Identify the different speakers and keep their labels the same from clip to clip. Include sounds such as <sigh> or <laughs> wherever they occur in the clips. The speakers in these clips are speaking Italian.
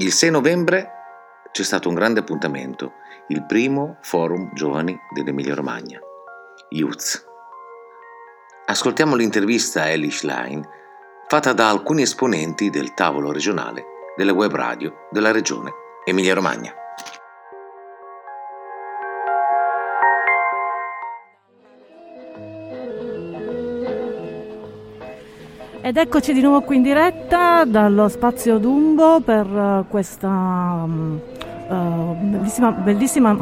Speaker 1: Il 6 novembre c'è stato un grande appuntamento, il primo forum giovani dell'Emilia Romagna, Youth. Ascoltiamo l'intervista a Ellie Schlein fatta da alcuni esponenti del tavolo regionale delle web radio della regione Emilia Romagna.
Speaker 2: Ed eccoci di nuovo qui in diretta dallo spazio Dumbo per eh, questa uh, bellissima, bellissima,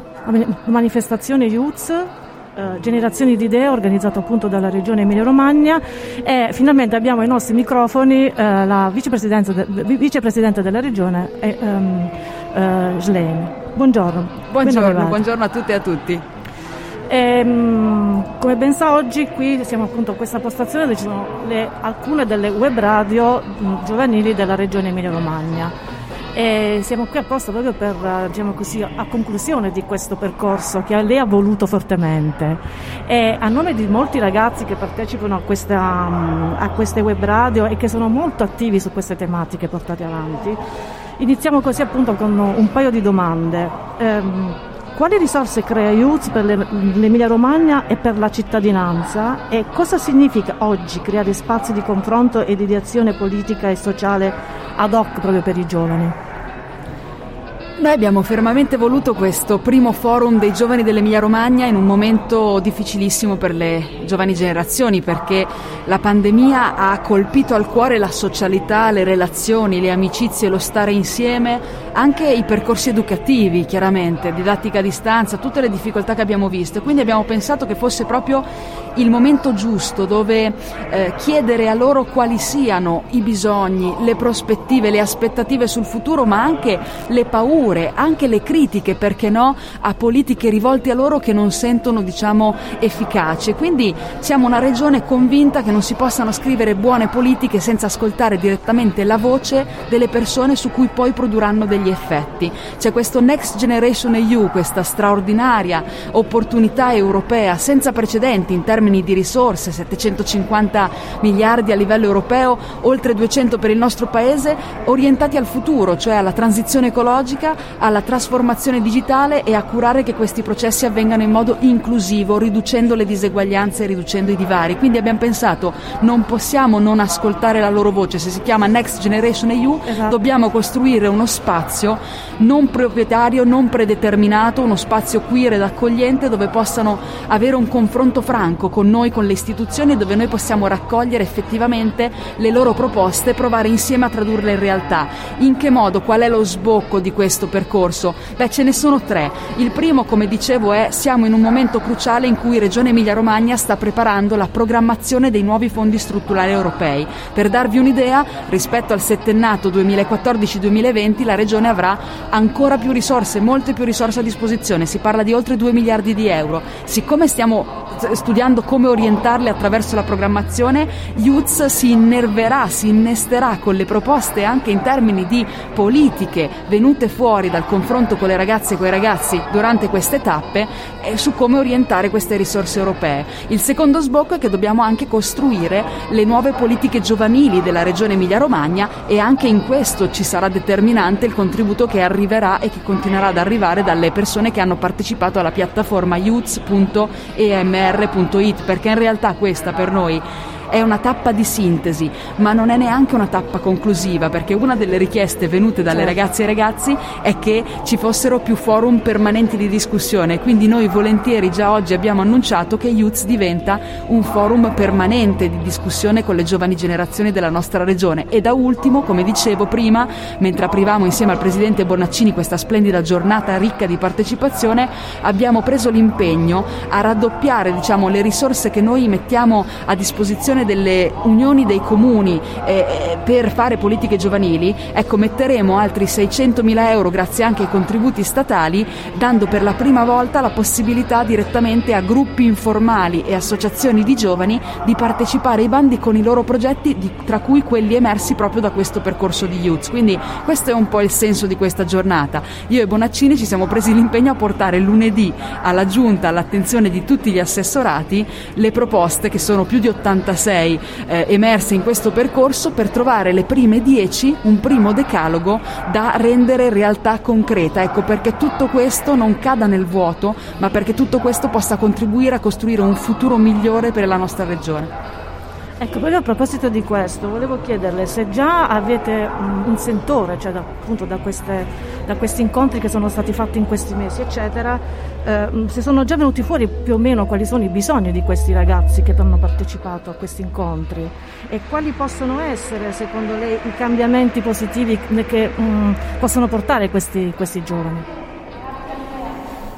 Speaker 2: manifestazione Youth. Uh, generazioni di idee organizzato appunto dalla regione Emilia Romagna e finalmente abbiamo ai nostri microfoni uh, la vicepresidente, de, vicepresidente, della regione um, uh, Schlein. Buongiorno.
Speaker 3: Buongiorno, buongiorno a tutte e a tutti.
Speaker 2: E, ehm, come ben sa oggi qui siamo appunto a questa postazione dove ci sono le, alcune delle web radio giovanili della regione Emilia Romagna e siamo qui apposta proprio per, diciamo così, a conclusione di questo percorso che lei ha voluto fortemente. E a nome di molti ragazzi che partecipano a, questa, a queste web radio e che sono molto attivi su queste tematiche portate avanti iniziamo così appunto con un paio di domande. Ehm, quali risorse crea Youth per l'Emilia Romagna e per la cittadinanza e cosa significa oggi creare spazi di confronto e di azione politica e sociale ad hoc proprio per i giovani?
Speaker 3: Noi abbiamo fermamente voluto questo primo forum dei giovani dell'Emilia Romagna in un momento difficilissimo per le giovani generazioni perché la pandemia ha colpito al cuore la socialità, le relazioni, le amicizie, lo stare insieme, anche i percorsi educativi chiaramente, didattica a distanza, tutte le difficoltà che abbiamo visto. Quindi abbiamo pensato che fosse proprio il momento giusto dove eh, chiedere a loro quali siano i bisogni, le prospettive, le aspettative sul futuro, ma anche le paure, anche le critiche, perché no, a politiche rivolte a loro che non sentono, diciamo, efficaci. Quindi siamo una regione convinta che non si possano scrivere buone politiche senza ascoltare direttamente la voce delle persone su cui poi produrranno degli effetti. C'è questo Next Generation EU, questa straordinaria opportunità europea senza precedenti in termini termini di risorse, 750 miliardi a livello europeo, oltre 200 per il nostro Paese, orientati al futuro, cioè alla transizione ecologica, alla trasformazione digitale e a curare che questi processi avvengano in modo inclusivo, riducendo le diseguaglianze e riducendo i divari. Quindi abbiamo pensato non possiamo non ascoltare la loro voce, se si chiama Next Generation EU esatto. dobbiamo costruire uno spazio non proprietario, non predeterminato, uno spazio queer ed accogliente dove possano avere un confronto franco con noi, con le istituzioni, dove noi possiamo raccogliere effettivamente le loro proposte e provare insieme a tradurle in realtà. In che modo? Qual è lo sbocco di questo percorso? Beh, ce ne sono tre. Il primo, come dicevo, è siamo in un momento cruciale in cui Regione Emilia-Romagna sta preparando la programmazione dei nuovi fondi strutturali europei. Per darvi un'idea, rispetto al settennato 2014-2020 la Regione avrà ancora più risorse, molte più risorse a disposizione, si parla di oltre 2 miliardi di euro. Siccome stiamo studiando come orientarle attraverso la programmazione, Youth si innerverà, si innesterà con le proposte anche in termini di politiche venute fuori dal confronto con le ragazze e con i ragazzi durante queste tappe e su come orientare queste risorse europee. Il secondo sbocco è che dobbiamo anche costruire le nuove politiche giovanili della regione Emilia-Romagna e anche in questo ci sarà determinante il contributo che arriverà e che continuerà ad arrivare dalle persone che hanno partecipato alla piattaforma youths.emr.it perché in realtà questa per noi è una tappa di sintesi, ma non è neanche una tappa conclusiva, perché una delle richieste venute dalle certo. ragazze e ragazzi è che ci fossero più forum permanenti di discussione, quindi noi volentieri già oggi abbiamo annunciato che Youth diventa un forum permanente di discussione con le giovani generazioni della nostra regione e da ultimo, come dicevo prima, mentre aprivamo insieme al presidente Bonaccini questa splendida giornata ricca di partecipazione, abbiamo preso l'impegno a raddoppiare diciamo, le risorse che noi mettiamo a disposizione creazione delle unioni dei comuni eh, eh, per fare politiche giovanili, ecco, metteremo altri 600 mila euro grazie anche ai contributi statali, dando per la prima volta la possibilità direttamente a gruppi informali e associazioni di giovani di partecipare ai bandi con i loro progetti, di, tra cui quelli emersi proprio da questo percorso di Youth. Quindi questo è un po' il senso di questa giornata. Io e Bonaccini ci siamo presi l'impegno a portare lunedì alla Giunta, all'attenzione di tutti gli assessorati, le proposte che sono più di 86 6 eh, emerse in questo percorso per trovare le prime 10, un primo decalogo da rendere realtà concreta. Ecco perché tutto questo non cada nel vuoto, ma perché tutto questo possa contribuire a costruire un futuro migliore per la nostra regione.
Speaker 2: Ecco, proprio a proposito di questo, volevo chiederle se già avete un, sentore, cioè da, appunto da, queste, da, questi incontri che sono stati fatti in questi mesi, eccetera, eh, se sono già venuti fuori più o meno quali sono i bisogni di questi ragazzi che hanno partecipato a questi incontri e quali possono essere, secondo lei, i cambiamenti positivi che mh, possono portare questi, questi giovani.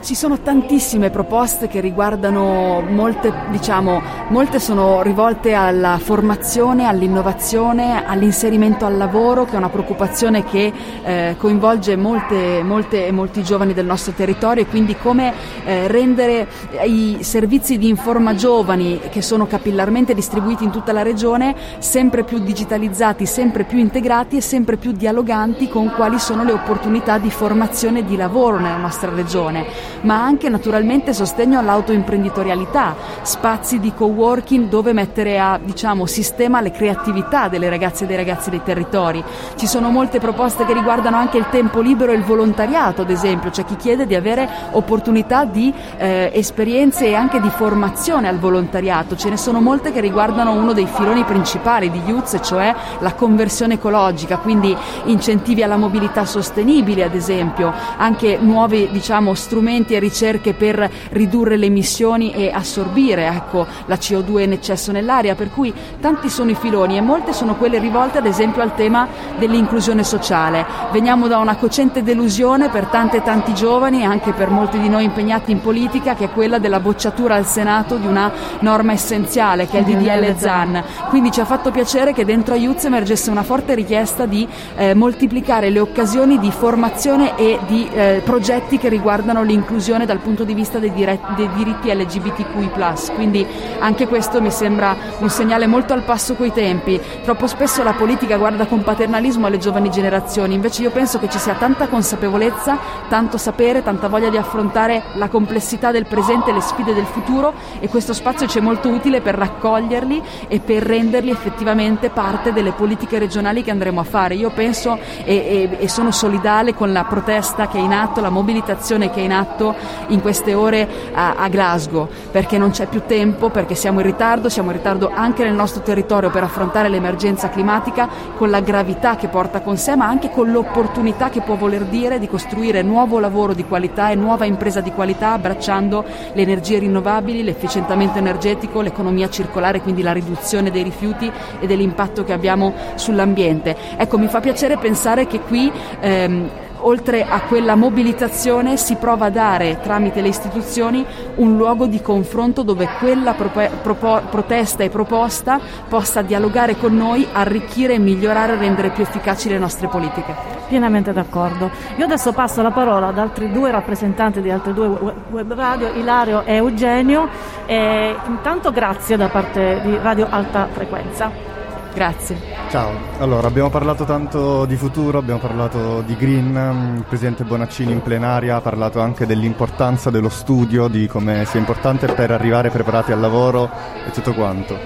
Speaker 3: Ci sono tantissime proposte che riguardano molte, diciamo, molte sono rivolte alla formazione, all'innovazione, all'inserimento al lavoro, che è una preoccupazione che eh, coinvolge molte, molte molti giovani del nostro territorio e quindi come eh, rendere i servizi di Informa Giovani che sono capillarmente distribuiti in tutta la regione sempre più digitalizzati, sempre più integrati e sempre più dialoganti con quali sono le opportunità di formazione e di lavoro nella nostra regione ma anche naturalmente sostegno all'autoimprenditorialità, spazi di co-working dove mettere a diciamo, sistema le creatività delle ragazze e dei ragazzi dei territori. Ci sono molte proposte che riguardano anche il tempo libero e il volontariato, ad esempio, c'è chi chiede di avere opportunità di eh, esperienze e anche di formazione al volontariato. Ce ne sono molte che riguardano uno dei filoni principali di Youth, cioè la conversione ecologica, quindi incentivi alla mobilità sostenibile, ad esempio, anche nuovi diciamo, strumenti strumenti e ricerche per ridurre le emissioni e assorbire ecco, la CO2 in eccesso nell'aria, per cui tanti sono i filoni e molte sono quelle rivolte ad esempio al tema dell'inclusione sociale. Veniamo da una cocente delusione per tante e tanti giovani e anche per molti di noi impegnati in politica che è quella della bocciatura al Senato di una norma essenziale che è il DDL ZAN. Quindi ci ha fatto piacere che dentro Aiuz emergesse una forte richiesta di eh, moltiplicare le occasioni di formazione e di eh, progetti che riguardano l'inclusione inclusione dal punto di vista dei, dire- dei diritti LGBTQI. Quindi anche questo mi sembra un segnale molto al passo coi tempi. Troppo spesso la politica guarda con paternalismo alle giovani generazioni, invece io penso che ci sia tanta consapevolezza, tanto sapere, tanta voglia di affrontare la complessità del presente e le sfide del futuro e questo spazio ci è molto utile per raccoglierli e per renderli effettivamente parte delle politiche regionali che andremo a fare. Io penso e, e, e sono solidale con la protesta che è in atto, la mobilitazione che è in atto in queste ore a, a Glasgow, perché non c'è più tempo, perché siamo in ritardo, siamo in ritardo anche nel nostro territorio per affrontare l'emergenza climatica con la gravità che porta con sé, ma anche con l'opportunità che può voler dire di costruire nuovo lavoro di qualità e nuova impresa di qualità abbracciando le energie rinnovabili, l'efficientamento energetico, l'economia circolare, quindi la riduzione dei rifiuti e dell'impatto che abbiamo sull'ambiente. Ecco, mi fa piacere pensare che qui ehm, oltre a quella mobilitazione si prova a dare tramite le istituzioni un luogo di confronto dove quella propo- propo- protesta e proposta possa dialogare con noi, arricchire, migliorare e rendere più efficaci le nostre politiche.
Speaker 2: Pienamente d'accordo. Io adesso passo la parola ad altri due rappresentanti di altre due web radio, Ilario e Eugenio. E intanto grazie da parte di Radio Alta Frequenza.
Speaker 3: Grazie.
Speaker 4: Ciao, allora abbiamo parlato tanto di futuro, abbiamo parlato di green, il Presidente Bonaccini in plenaria ha parlato anche dell'importanza dello studio, di come sia importante per arrivare preparati al lavoro e tutto quanto.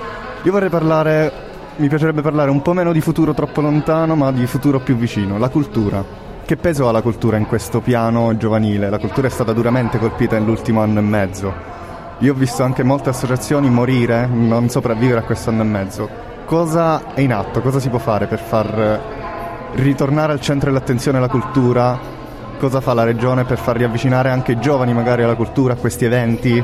Speaker 4: Io vorrei parlare, mi piacerebbe parlare un po' meno di futuro troppo lontano, ma di futuro più vicino, la cultura. Che peso ha la cultura in questo piano giovanile? La cultura è stata duramente colpita nell'ultimo anno e mezzo. Io ho visto anche molte associazioni morire, non sopravvivere a questo anno e mezzo cosa è in atto, cosa si può fare per far ritornare al centro dell'attenzione la cultura, cosa fa la regione per far riavvicinare anche i giovani magari alla cultura, a questi eventi,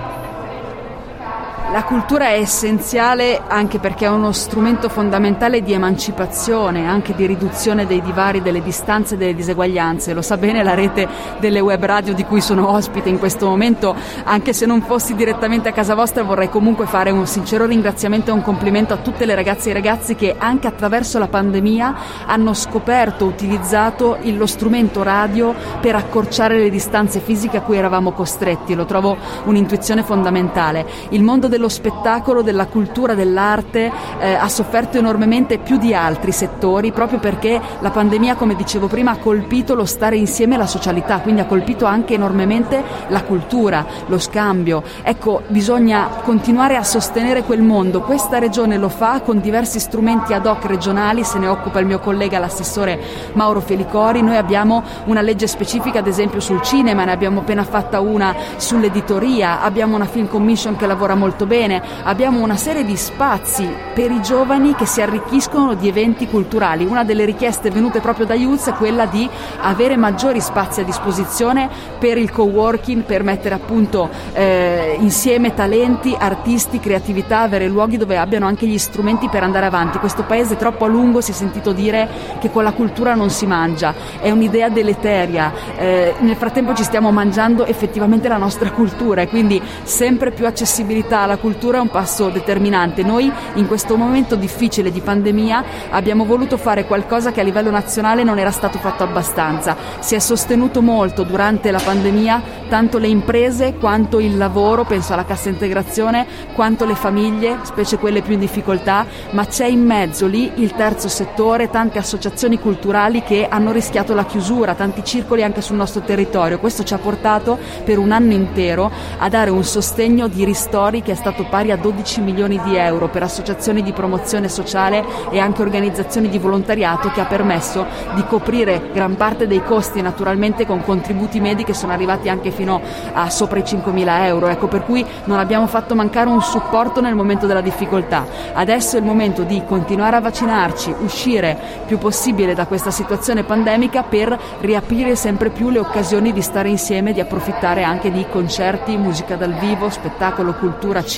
Speaker 3: la cultura è essenziale anche perché è uno strumento fondamentale di emancipazione, anche di riduzione dei divari, delle distanze e delle diseguaglianze. Lo sa bene la rete delle web radio di cui sono ospite in questo momento. Anche se non fossi direttamente a casa vostra vorrei comunque fare un sincero ringraziamento e un complimento a tutte le ragazze e i ragazzi che anche attraverso la pandemia hanno scoperto, utilizzato lo strumento radio per accorciare le distanze fisiche a cui eravamo costretti. Lo trovo un'intuizione fondamentale. Il mondo del dello spettacolo, della cultura, dell'arte eh, ha sofferto enormemente più di altri settori proprio perché la pandemia, come dicevo prima, ha colpito lo stare insieme e la socialità, quindi ha colpito anche enormemente la cultura, lo scambio. Ecco, bisogna continuare a sostenere quel mondo. Questa regione lo fa con diversi strumenti ad hoc regionali, se ne occupa il mio collega l'assessore Mauro Felicori. Noi abbiamo una legge specifica ad esempio sul cinema, ne abbiamo appena fatta una sull'editoria, abbiamo una film commission che lavora molto bene, abbiamo una serie di spazi per i giovani che si arricchiscono di eventi culturali. Una delle richieste venute proprio da Youth è quella di avere maggiori spazi a disposizione per il co-working, per mettere appunto eh, insieme talenti, artisti, creatività, avere luoghi dove abbiano anche gli strumenti per andare avanti. Questo paese troppo a lungo si è sentito dire che con la cultura non si mangia, è un'idea deleteria. Eh, nel frattempo ci stiamo mangiando effettivamente la nostra cultura e quindi sempre più accessibilità alla cultura è un passo determinante. Noi in questo momento difficile di pandemia abbiamo voluto fare qualcosa che a livello nazionale non era stato fatto abbastanza. Si è sostenuto molto durante la pandemia tanto le imprese quanto il lavoro, penso alla cassa integrazione, quanto le famiglie, specie quelle più in difficoltà, ma c'è in mezzo lì il terzo settore, tante associazioni culturali che hanno rischiato la chiusura, tanti circoli anche sul nostro territorio. Questo ci ha portato per un anno intero a dare un sostegno di ristori che è stato pari a 12 milioni di euro per associazioni di promozione sociale e anche organizzazioni di volontariato che ha permesso di coprire gran parte dei costi naturalmente con contributi medi che sono arrivati anche fino a sopra i 5 mila euro. Ecco, per cui non abbiamo fatto mancare un supporto nel momento della difficoltà. Adesso è il momento di continuare a vaccinarci, uscire più possibile da questa situazione pandemica per riaprire sempre più le occasioni di stare insieme, di approfittare anche di concerti, musica dal vivo, spettacolo, cultura, cinema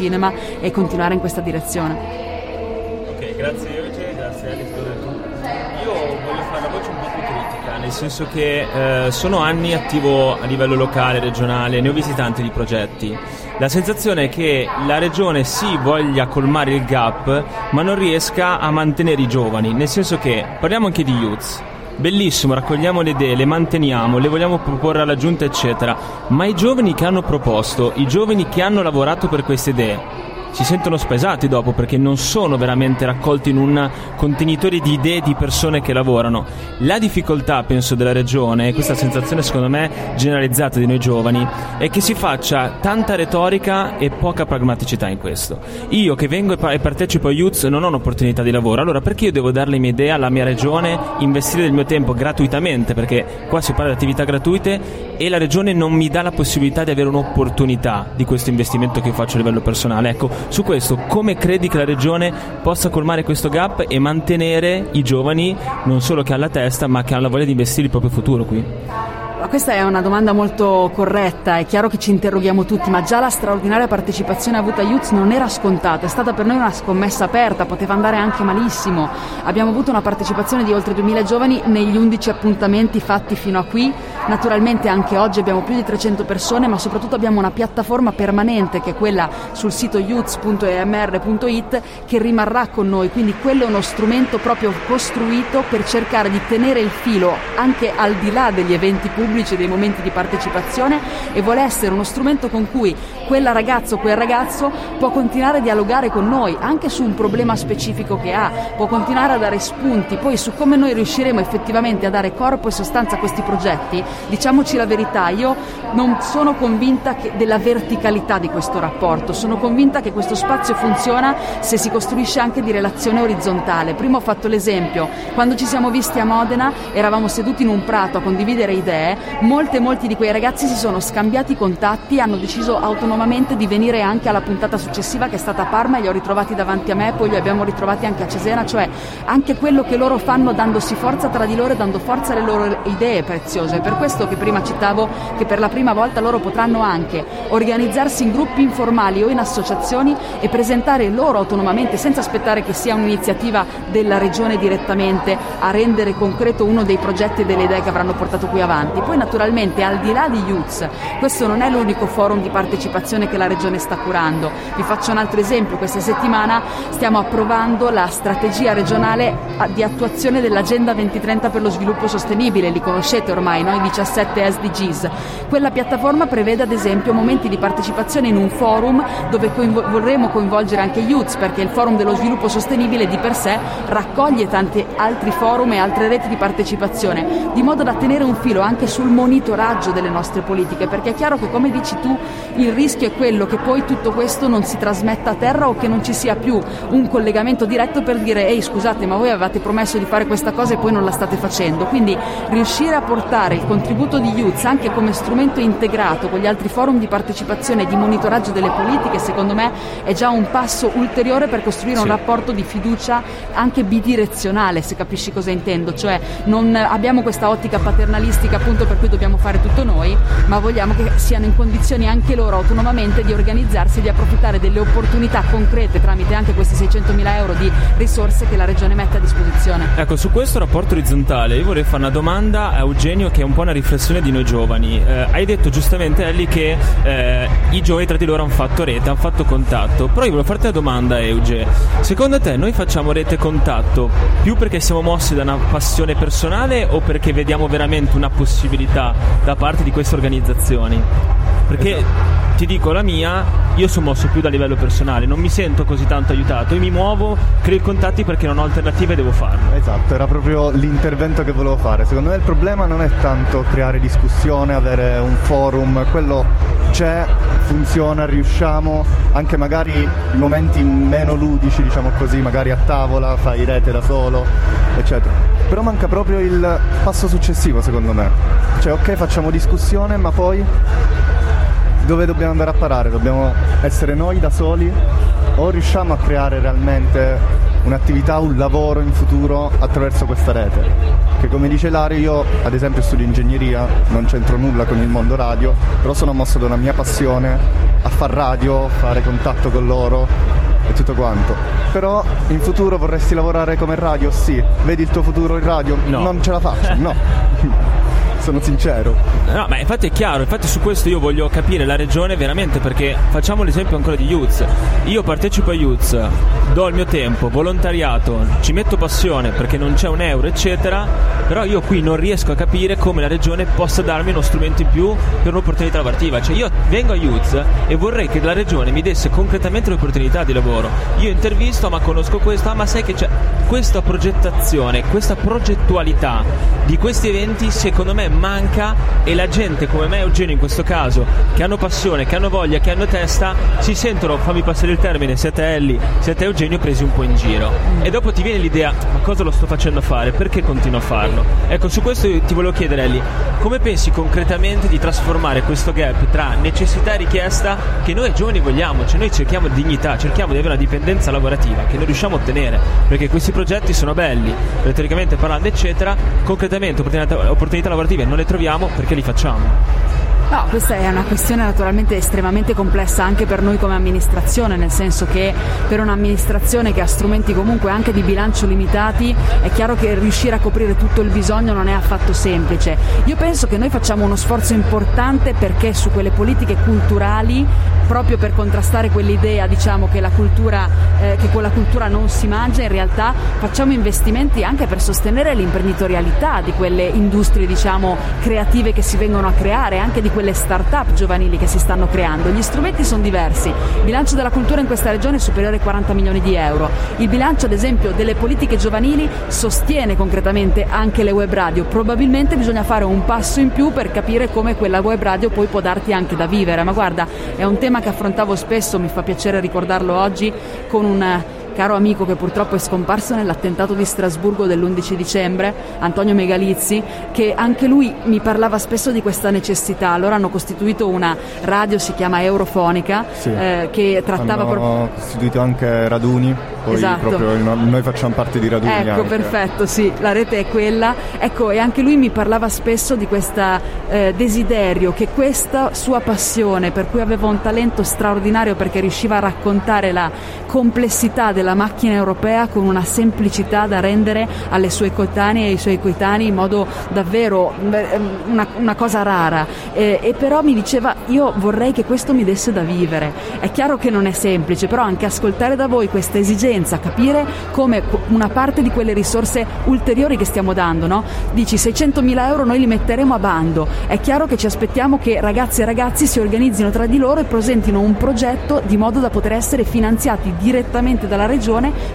Speaker 3: e continuare in questa direzione.
Speaker 5: Ok, grazie Euge, grazie Alice. Io voglio fare la voce un po' più critica, nel senso che eh, sono anni attivo a livello locale, regionale, ne ho visti tanti di progetti. La sensazione è che la regione sì voglia colmare il gap, ma non riesca a mantenere i giovani, nel senso che parliamo anche di youth. Bellissimo, raccogliamo le idee, le manteniamo, le vogliamo proporre alla giunta, eccetera. Ma i giovani che hanno proposto, i giovani che hanno lavorato per queste idee, si sentono spesati dopo perché non sono veramente raccolti in un contenitore di idee di persone che lavorano. La difficoltà, penso, della regione, e questa sensazione secondo me generalizzata di noi giovani, è che si faccia tanta retorica e poca pragmaticità in questo. Io che vengo e partecipo a Youth non ho un'opportunità di lavoro, allora perché io devo dare le mie idee alla mia regione, investire del mio tempo gratuitamente, perché qua si parla di attività gratuite e la regione non mi dà la possibilità di avere un'opportunità di questo investimento che faccio a livello personale. Ecco, su questo, come credi che la regione possa colmare questo gap e mantenere i giovani non solo che hanno la testa, ma che hanno la voglia di investire il proprio futuro qui?
Speaker 3: Questa è una domanda molto corretta, è chiaro che ci interroghiamo tutti, ma già la straordinaria partecipazione avuta a Youth non era scontata, è stata per noi una scommessa aperta, poteva andare anche malissimo. Abbiamo avuto una partecipazione di oltre 2000 giovani negli 11 appuntamenti fatti fino a qui, naturalmente anche oggi abbiamo più di 300 persone, ma soprattutto abbiamo una piattaforma permanente che è quella sul sito youth.emr.it che rimarrà con noi, quindi quello è uno strumento proprio costruito per cercare di tenere il filo anche al di là degli eventi pubblici pubblici, dei momenti di partecipazione e vuole essere uno strumento con cui quella ragazza o quel ragazzo può continuare a dialogare con noi anche su un problema specifico che ha, può continuare a dare spunti, poi su come noi riusciremo effettivamente a dare corpo e sostanza a questi progetti, diciamoci la verità, io non sono convinta della verticalità di questo rapporto, sono convinta che questo spazio funziona se si costruisce anche di relazione orizzontale. Prima ho fatto l'esempio, quando ci siamo visti a Modena eravamo seduti in un prato a condividere idee, molte molti di quei ragazzi si sono scambiati contatti, hanno deciso autonomamente di venire anche alla puntata successiva che è stata a Parma e li ho ritrovati davanti a me, poi li abbiamo ritrovati anche a Cesena, cioè anche quello che loro fanno dandosi forza tra di loro e dando forza alle loro idee preziose. È per questo che prima citavo che per la prima volta loro potranno anche organizzarsi in gruppi informali o in associazioni e presentare loro autonomamente, senza aspettare che sia un'iniziativa della regione direttamente a rendere concreto uno dei progetti e delle idee che avranno portato qui avanti. Poi naturalmente al di là di Youth, questo non è l'unico forum di partecipazione che la Regione sta curando. Vi faccio un altro esempio, questa settimana stiamo approvando la strategia regionale di attuazione dell'Agenda 2030 per lo sviluppo sostenibile, li conoscete ormai, no? i 17 SDGs. Quella piattaforma prevede ad esempio momenti di partecipazione in un forum dove coinvo- vorremmo coinvolgere anche Youth perché il forum dello sviluppo sostenibile di per sé raccoglie tanti altri forum e altre reti di partecipazione, di modo da tenere un filo anche sul monitoraggio delle nostre politiche, perché è chiaro che come dici tu il rischio è quello che poi tutto questo non si trasmetta a terra o che non ci sia più un collegamento diretto per dire ehi scusate ma voi avevate promesso di fare questa cosa e poi non la state facendo, quindi riuscire a portare il contributo di Youth anche come strumento integrato con gli altri forum di partecipazione e di monitoraggio delle politiche secondo me è già un passo ulteriore per costruire sì. un rapporto di fiducia anche bidirezionale se capisci cosa intendo, cioè non abbiamo questa ottica paternalistica appunto per cui dobbiamo fare tutto noi, ma vogliamo che siano in condizioni anche loro autonomamente di organizzarsi e di approfittare delle opportunità concrete tramite anche questi 600 mila euro di risorse che la Regione mette a disposizione.
Speaker 5: Ecco, su questo rapporto orizzontale io vorrei fare una domanda a Eugenio che è un po' una riflessione di noi giovani. Eh, hai detto giustamente Ellie che eh, i giovani tra di loro hanno fatto rete, hanno fatto contatto, però io volevo farti una domanda Euge, secondo te noi facciamo rete contatto più perché siamo mossi da una passione personale o perché vediamo veramente una possibilità da parte di queste organizzazioni? Perché esatto ti dico la mia, io sono mosso più da livello personale, non mi sento così tanto aiutato, io mi muovo, creo i contatti perché non ho alternative e devo farlo.
Speaker 4: Esatto, era proprio l'intervento che volevo fare. Secondo me il problema non è tanto creare discussione, avere un forum, quello c'è, funziona, riusciamo, anche magari in momenti meno ludici, diciamo così, magari a tavola, fai rete da solo, eccetera. Però manca proprio il passo successivo secondo me. Cioè ok facciamo discussione ma poi dove dobbiamo andare a parare? Dobbiamo essere noi da soli o riusciamo a creare realmente un'attività, un lavoro in futuro attraverso questa rete? Che come dice Lario io ad esempio studio ingegneria, non c'entro nulla con il mondo radio, però sono mosso da una mia passione a far radio, fare contatto con loro e tutto quanto. Però in futuro vorresti lavorare come radio? Sì. Vedi il tuo futuro in radio?
Speaker 5: No.
Speaker 4: Non ce la faccio, no. <laughs> sono sincero.
Speaker 5: No, ma infatti è chiaro, infatti su questo io voglio capire la regione veramente perché facciamo l'esempio ancora di Youth. Io partecipo a Youth, do il mio tempo, volontariato, ci metto passione perché non c'è un euro, eccetera, però io qui non riesco a capire come la regione possa darmi uno strumento in più per un'opportunità lavorativa. Cioè io vengo a Youth e vorrei che la regione mi desse concretamente l'opportunità di lavoro. Io intervisto, ma conosco questo, ah, ma sai che c'è questa progettazione, questa progettualità di questi eventi secondo me manca e la gente come me e Eugenio in questo caso, che hanno passione, che hanno voglia, che hanno testa, si sentono, fammi passare il termine, siete Ellie, siete Eugenio presi un po' in giro. E dopo ti viene l'idea, ma cosa lo sto facendo fare? Perché continuo a farlo? Ecco, su questo ti volevo chiedere Ellie, come pensi concretamente di trasformare questo gap tra necessità e richiesta che noi giovani vogliamo? Cioè noi cerchiamo dignità, cerchiamo di avere una dipendenza lavorativa che non riusciamo a ottenere, perché questi progetti sono belli, retoricamente parlando, eccetera, concretamente opportunità, opportunità lavorative non le troviamo perché li facciamo.
Speaker 3: No, questa è una questione naturalmente estremamente complessa anche per noi come amministrazione, nel senso che per un'amministrazione che ha strumenti comunque anche di bilancio limitati è chiaro che riuscire a coprire tutto il bisogno non è affatto semplice. Io penso che noi facciamo uno sforzo importante perché su quelle politiche culturali, proprio per contrastare quell'idea diciamo, che, cultura, eh, che con la cultura non si mangia, in realtà facciamo investimenti anche per sostenere l'imprenditorialità di quelle industrie diciamo, creative che si vengono a creare, anche di quelle start-up giovanili che si stanno creando. Gli strumenti sono diversi. Il bilancio della cultura in questa regione è superiore ai 40 milioni di euro. Il bilancio, ad esempio, delle politiche giovanili sostiene concretamente anche le web radio. Probabilmente bisogna fare un passo in più per capire come quella web radio poi può darti anche da vivere. Ma guarda, è un tema che affrontavo spesso, mi fa piacere ricordarlo oggi con un caro amico che purtroppo è scomparso nell'attentato di Strasburgo dell'11 dicembre, Antonio Megalizzi, che anche lui mi parlava spesso di questa necessità. Allora hanno costituito una radio, si chiama Eurofonica,
Speaker 4: sì.
Speaker 3: eh, che trattava
Speaker 4: proprio... Hanno costituito anche raduni Poi
Speaker 3: esatto.
Speaker 4: proprio noi facciamo parte di raduni.
Speaker 3: Ecco,
Speaker 4: anche.
Speaker 3: perfetto, sì, la rete è quella. Ecco, e anche lui mi parlava spesso di questo eh, desiderio che questa sua passione, per cui aveva un talento straordinario perché riusciva a raccontare la complessità della macchina europea con una semplicità da rendere alle sue coetanee e ai suoi coetanei in modo davvero una, una cosa rara. E, e però mi diceva, io vorrei che questo mi desse da vivere. È chiaro che non è semplice, però anche ascoltare da voi questa esigenza, capire come una parte di quelle risorse ulteriori che stiamo dando, no? Dici 600 mila euro noi li metteremo a bando, è chiaro che ci aspettiamo che ragazzi e ragazzi si organizzino tra di loro e presentino un progetto di modo da poter essere finanziati direttamente dalla regione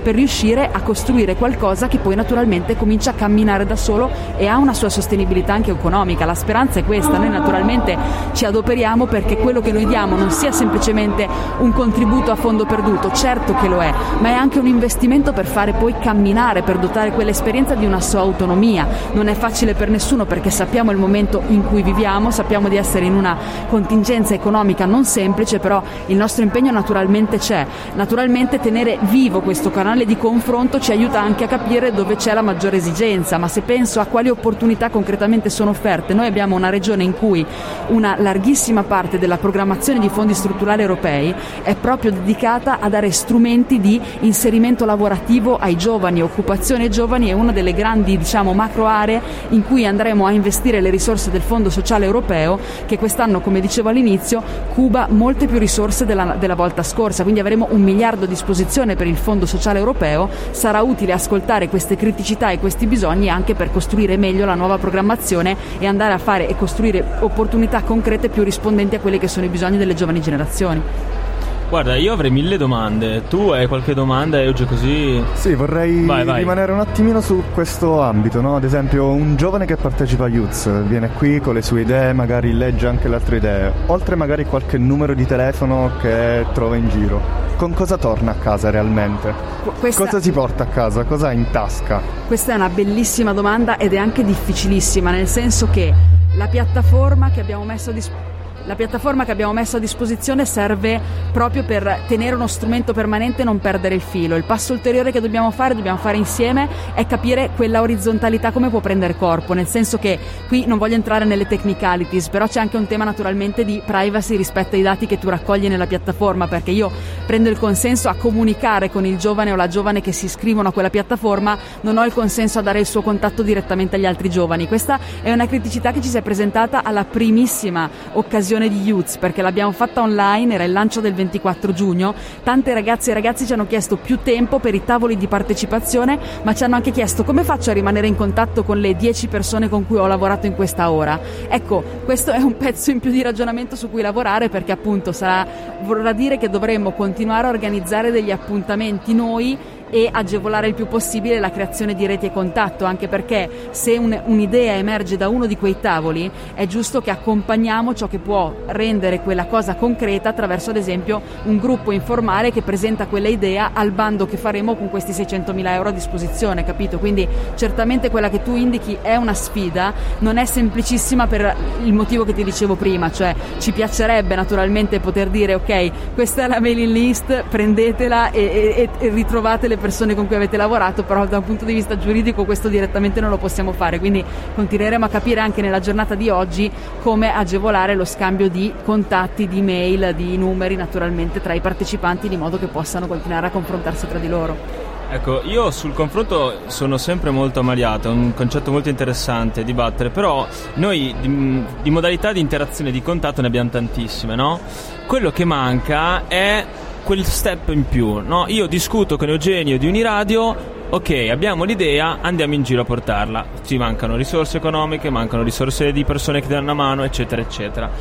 Speaker 3: per riuscire a costruire qualcosa che poi naturalmente comincia a camminare da solo e ha una sua sostenibilità anche economica. La speranza è questa, noi naturalmente ci adoperiamo perché quello che noi diamo non sia semplicemente un contributo a fondo perduto, certo che lo è, ma è anche un investimento per fare poi camminare, per dotare quell'esperienza di una sua autonomia. Non è facile per nessuno perché sappiamo il momento in cui viviamo, sappiamo di essere in una contingenza economica non semplice, però il nostro impegno naturalmente c'è. Naturalmente tenere vivo questo canale di confronto ci aiuta anche a capire dove c'è la maggiore esigenza, ma se penso a quali opportunità concretamente sono offerte, noi abbiamo una regione in cui una larghissima parte della programmazione di fondi strutturali europei è proprio dedicata a dare strumenti di inserimento lavorativo ai giovani, occupazione ai giovani è una delle grandi diciamo, macro aree in cui andremo a investire le risorse del Fondo Sociale Europeo che quest'anno, come dicevo all'inizio, cuba molte più risorse della, della volta scorsa, quindi avremo un miliardo a disposizione per il Fondo Sociale Europeo, sarà utile ascoltare queste criticità e questi bisogni anche per costruire meglio la nuova programmazione e andare a fare e costruire opportunità concrete più rispondenti a quelli che sono i bisogni delle giovani generazioni.
Speaker 5: Guarda, io avrei mille domande. Tu hai qualche domanda e oggi così.
Speaker 4: Sì, vorrei
Speaker 5: vai, vai.
Speaker 4: rimanere un attimino su questo ambito, no? Ad esempio, un giovane che partecipa a Youth viene qui con le sue idee, magari legge anche le altre idee, oltre magari qualche numero di telefono che trova in giro. Con cosa torna a casa realmente? Questa... Cosa si porta a casa? Cosa ha in tasca?
Speaker 3: Questa è una bellissima domanda ed è anche difficilissima, nel senso che la piattaforma che abbiamo messo a disposizione la piattaforma che abbiamo messo a disposizione serve proprio per tenere uno strumento permanente e non perdere il filo. Il passo ulteriore che dobbiamo fare, dobbiamo fare insieme, è capire quella orizzontalità come può prendere corpo, nel senso che qui non voglio entrare nelle technicalities, però c'è anche un tema naturalmente di privacy rispetto ai dati che tu raccogli nella piattaforma, perché io prendo il consenso a comunicare con il giovane o la giovane che si iscrivono a quella piattaforma, non ho il consenso a dare il suo contatto direttamente agli altri giovani. Questa è una criticità che ci si è presentata alla primissima occasione edizione di Youth perché l'abbiamo fatta online, era il lancio del 24 giugno. Tante ragazze e ragazzi ci hanno chiesto più tempo per i tavoli di partecipazione, ma ci hanno anche chiesto come faccio a rimanere in contatto con le 10 persone con cui ho lavorato in questa ora. Ecco, questo è un pezzo in più di ragionamento su cui lavorare perché appunto sarà, vorrà dire che dovremmo continuare a organizzare degli appuntamenti noi e agevolare il più possibile la creazione di reti e contatto, anche perché se un, un'idea emerge da uno di quei tavoli è giusto che accompagniamo ciò che può rendere quella cosa concreta attraverso ad esempio un gruppo informale che presenta quella idea al bando che faremo con questi 600.000 euro a disposizione, capito? Quindi certamente quella che tu indichi è una sfida, non è semplicissima per il motivo che ti dicevo prima, cioè ci piacerebbe naturalmente poter dire ok, questa è la mailing list, prendetela e, e, e ritrovate le persone con cui avete lavorato, però da un punto di vista giuridico questo direttamente non lo possiamo fare, quindi continueremo a capire anche nella giornata di oggi come agevolare lo scambio di contatti, di mail, di numeri naturalmente tra i partecipanti di modo che possano continuare a confrontarsi tra di loro.
Speaker 5: Ecco, io sul confronto sono sempre molto ammaliato, è un concetto molto interessante dibattere, però noi di, di modalità di interazione di contatto ne abbiamo tantissime, no? Quello che manca è quel step in più, no? Io discuto con Eugenio di Uniradio, ok, abbiamo l'idea, andiamo in giro a portarla. Ci mancano risorse economiche, mancano risorse di persone che danno una mano, eccetera, eccetera.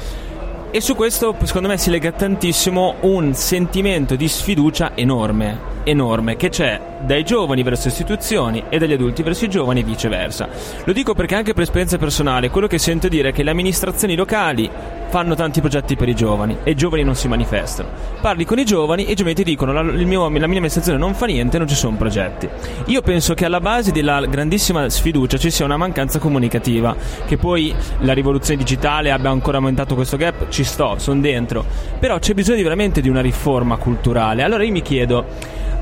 Speaker 5: E su questo, secondo me, si lega tantissimo un sentimento di sfiducia enorme enorme che c'è dai giovani verso istituzioni e dagli adulti verso i giovani e viceversa. Lo dico perché anche per esperienza personale, quello che sento dire è che le amministrazioni locali fanno tanti progetti per i giovani e i giovani non si manifestano. Parli con i giovani e i giovani ti dicono la, mio, la mia amministrazione non fa niente, non ci sono progetti. Io penso che alla base della grandissima sfiducia ci sia una mancanza comunicativa, che poi la rivoluzione digitale abbia ancora aumentato questo gap, ci sto, sono dentro, però c'è bisogno veramente di una riforma culturale. Allora io mi chiedo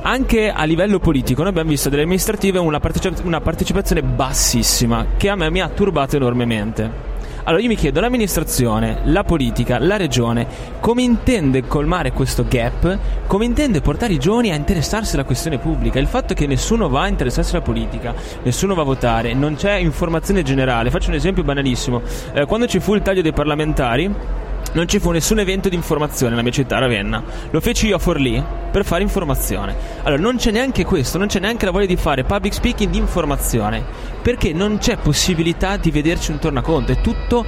Speaker 5: anche a livello politico noi abbiamo visto delle amministrative una, partecip- una partecipazione bassissima che a me mi ha turbato enormemente. Allora io mi chiedo, l'amministrazione, la politica, la regione, come intende colmare questo gap? Come intende portare i giovani a interessarsi alla questione pubblica? Il fatto che nessuno va a interessarsi alla politica, nessuno va a votare, non c'è informazione generale. Faccio un esempio banalissimo. Eh, quando ci fu il taglio dei parlamentari, non ci fu nessun evento di informazione nella mia città, Ravenna. Lo feci io a Forlì per fare informazione. Allora, non c'è neanche questo, non c'è neanche la voglia di fare public speaking di informazione, perché non c'è possibilità di vederci un tornaconto, è tutto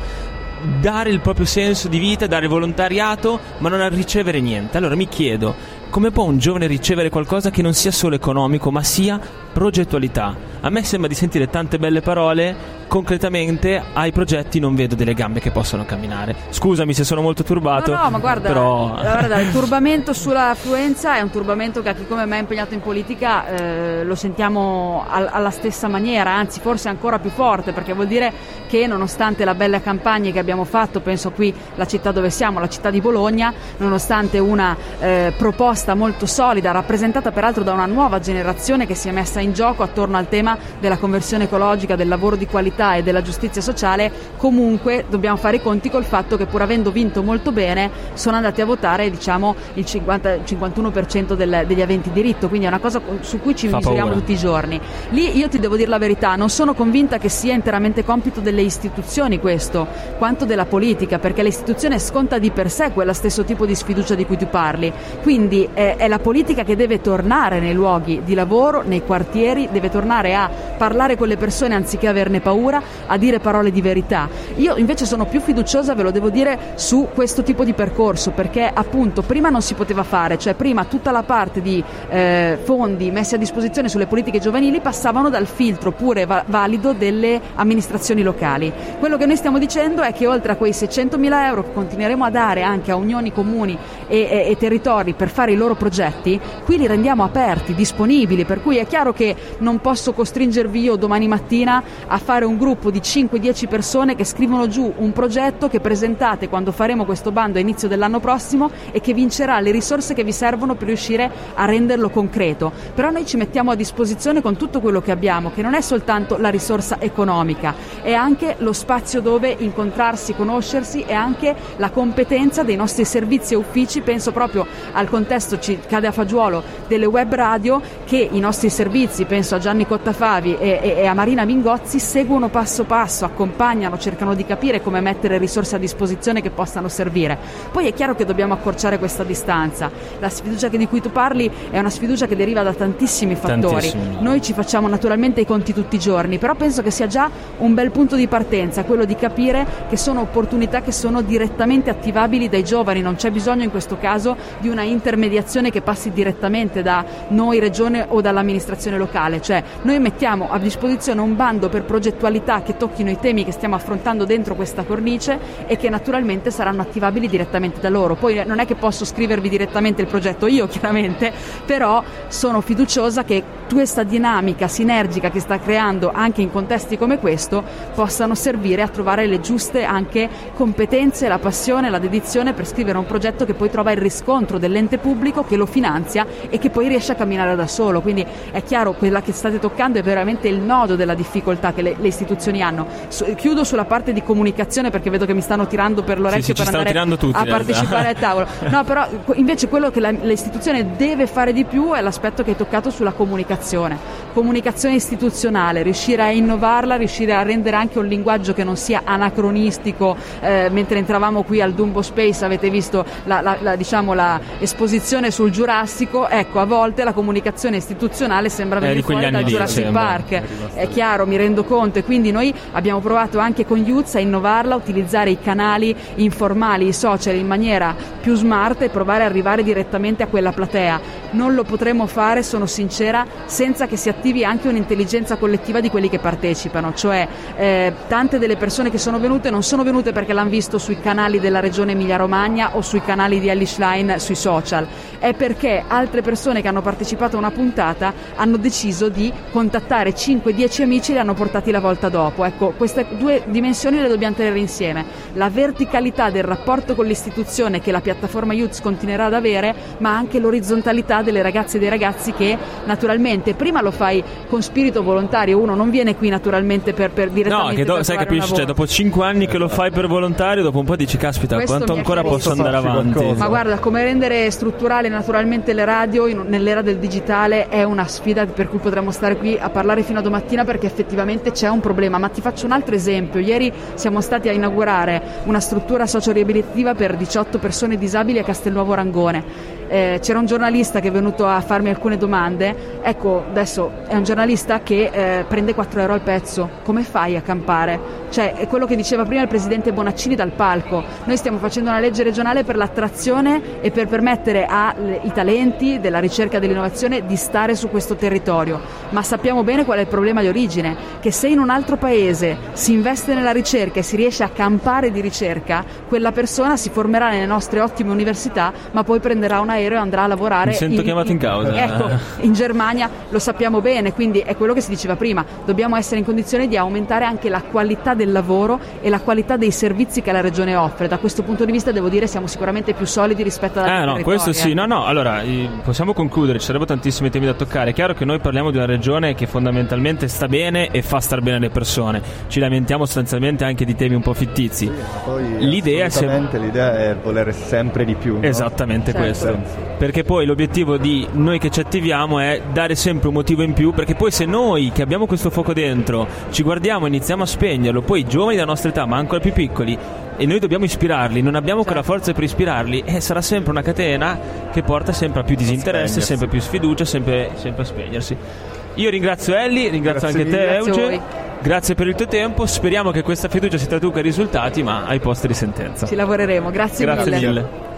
Speaker 5: dare il proprio senso di vita, dare volontariato, ma non ricevere niente. Allora mi chiedo, come può un giovane ricevere qualcosa che non sia solo economico, ma sia progettualità? A me sembra di sentire tante belle parole, concretamente ai progetti non vedo delle gambe che possano camminare. Scusami se sono molto turbato.
Speaker 3: No, no ma guarda,
Speaker 5: però...
Speaker 3: guarda il turbamento sull'affluenza è un turbamento che a chi come me è impegnato in politica eh, lo sentiamo al, alla stessa maniera, anzi forse ancora più forte, perché vuol dire che nonostante la bella campagna che abbiamo fatto, penso qui la città dove siamo, la città di Bologna, nonostante una eh, proposta molto solida, rappresentata peraltro da una nuova generazione che si è messa in gioco attorno al tema della conversione ecologica, del lavoro di qualità, e della giustizia sociale, comunque dobbiamo fare i conti col fatto che pur avendo vinto molto bene sono andati a votare diciamo, il 50, 51% del, degli aventi diritto, quindi è una cosa su cui ci Fa misuriamo paura. tutti i giorni. Lì io ti devo dire la verità, non sono convinta che sia interamente compito delle istituzioni questo, quanto della politica, perché l'istituzione sconta di per sé quello stesso tipo di sfiducia di cui tu parli. Quindi è, è la politica che deve tornare nei luoghi di lavoro, nei quartieri, deve tornare a parlare con le persone anziché averne paura a dire parole di verità. Io invece sono più fiduciosa, ve lo devo dire, su questo tipo di percorso perché appunto prima non si poteva fare, cioè prima tutta la parte di eh, fondi messi a disposizione sulle politiche giovanili passavano dal filtro pure va- valido delle amministrazioni locali. Quello che noi stiamo dicendo è che oltre a quei 600 mila euro che continueremo a dare anche a unioni comuni e, e, e territori per fare i loro progetti, qui li rendiamo aperti, disponibili, per cui è chiaro che non posso costringervi io domani mattina a fare un gruppo di 5-10 persone che scrivono giù un progetto che presentate quando faremo questo bando a inizio dell'anno prossimo e che vincerà le risorse che vi servono per riuscire a renderlo concreto. Però noi ci mettiamo a disposizione con tutto quello che abbiamo, che non è soltanto la risorsa economica, è anche lo spazio dove incontrarsi, conoscersi e anche la competenza dei nostri servizi e uffici, penso proprio al contesto, ci cade a fagiolo, delle web radio che i nostri servizi, penso a Gianni Cottafavi e, e, e a Marina Mingozzi, seguono passo passo, accompagnano, cercano di capire come mettere risorse a disposizione che possano servire. Poi è chiaro che dobbiamo accorciare questa distanza. La sfiducia di cui tu parli è una sfiducia che deriva da tantissimi fattori. Tantissimi. Noi ci facciamo naturalmente i conti tutti i giorni, però penso che sia già un bel punto di partenza quello di capire che sono opportunità che sono direttamente attivabili dai giovani, non c'è bisogno in questo caso di una intermediazione che passi direttamente da noi regione o dall'amministrazione locale, cioè noi mettiamo a disposizione un bando per progettualità che tocchino i temi che stiamo affrontando dentro questa cornice e che naturalmente saranno attivabili direttamente da loro. Poi non è che posso scrivervi direttamente il progetto io, <laughs> chiaramente, però sono fiduciosa che questa dinamica sinergica che sta creando anche in contesti come questo possano servire a trovare le giuste anche competenze, la passione, la dedizione per scrivere un progetto che poi trova il riscontro dell'ente pubblico che lo finanzia e che poi riesce a camminare da solo. Quindi è chiaro, quella che state toccando è veramente il nodo della difficoltà che le, le istituzioni hanno. Su, chiudo sulla parte di comunicazione perché vedo che mi stanno tirando per l'orecchio
Speaker 5: sì, sì,
Speaker 3: per andare
Speaker 5: tutti,
Speaker 3: a partecipare al tavolo. No, però invece quello che la, l'istituzione deve fare di più è l'aspetto che hai toccato sulla comunicazione. Comunicazione istituzionale, riuscire a innovarla, riuscire a rendere anche un linguaggio che non sia anacronistico. Eh, mentre entravamo qui al Dumbo Space avete visto la, la, la, diciamo, la esposizione sul Giurassico, ecco a volte la comunicazione istituzionale sembra venire eh, fuori da Jurassic Park. È chiaro, mi rendo conto e quindi noi abbiamo provato anche con Youth a innovarla, utilizzare i canali informali, i social in maniera più smart e provare ad arrivare direttamente a quella platea. Non lo potremo fare, sono sincera, senza che si attivi anche un'intelligenza collettiva di quelli che partecipano, cioè eh, tante delle persone che sono venute non sono venute perché l'hanno visto sui canali della regione Emilia-Romagna o sui canali di Elish Line sui social, è perché altre persone che hanno partecipato a una puntata hanno deciso di contattare 5-10 amici e li hanno portati la volta dopo. Ecco, queste due dimensioni le dobbiamo tenere insieme. La verticalità del rapporto con l'istituzione che la piattaforma Youth continuerà ad avere, ma anche l'orizzontalità delle ragazze e dei ragazzi che naturalmente prima lo fai con spirito volontario, uno non viene qui naturalmente per, per direttamente
Speaker 5: No, che do, sai capisci, cioè, dopo 5 anni che lo fai per volontario, dopo un po' dici caspita, Questo quanto ancora posso andare avanti? Qualcosa.
Speaker 3: Ma guarda, come rendere strutturale naturalmente le radio in, nell'era del digitale è una sfida per cui potremmo stare qui a parlare fino a domattina perché effettivamente c'è un problema, ma ti faccio un altro esempio. Ieri siamo stati a inaugurare una struttura socio-riabilitativa per 18 persone disabili a Castelnuovo Rangone eh, c'era un giornalista che è venuto a farmi alcune domande, ecco adesso è un giornalista che eh, prende 4 euro al pezzo, come fai a campare? Cioè è quello che diceva prima il presidente Bonaccini dal palco, noi stiamo facendo una legge regionale per l'attrazione e per permettere ai talenti della ricerca e dell'innovazione di stare su questo territorio, ma sappiamo bene qual è il problema di origine, che se in un altro paese si investe nella ricerca e si riesce a campare di ricerca, quella persona si formerà nelle nostre ottime università, ma poi prenderà una aereo e andrà a lavorare.
Speaker 5: Mi sento
Speaker 3: in,
Speaker 5: chiamato in causa.
Speaker 3: Ecco, in Germania lo sappiamo bene, quindi è quello che si diceva prima, dobbiamo essere in condizione di aumentare anche la qualità del lavoro e la qualità dei servizi che la regione offre. Da questo punto di vista devo dire siamo sicuramente più solidi rispetto ad altri
Speaker 5: Eh no, questo sì, no no, allora possiamo concludere, ci sarebbero tantissimi temi da toccare. È chiaro che noi parliamo di una regione che fondamentalmente sta bene e fa star bene le persone. Ci lamentiamo sostanzialmente anche di temi un po' fittizi.
Speaker 4: Sì, l'idea, è l'idea è volere sempre di più. No?
Speaker 5: Esattamente certo. questo perché poi l'obiettivo di noi che ci attiviamo è dare sempre un motivo in più perché poi se noi che abbiamo questo fuoco dentro ci guardiamo e iniziamo a spegnerlo poi i giovani della nostra età ma ancora più piccoli e noi dobbiamo ispirarli non abbiamo certo. quella forza per ispirarli e eh, sarà sempre una catena che porta sempre a più disinteresse sempre più sfiducia sempre, sempre a spegnersi io ringrazio Ellie ringrazio Grazie anche te Euge Grazie per il tuo tempo, speriamo che questa fiducia si traduca in risultati, ma ai posti di sentenza.
Speaker 3: Ci lavoreremo, grazie,
Speaker 5: grazie
Speaker 3: mille.
Speaker 5: mille.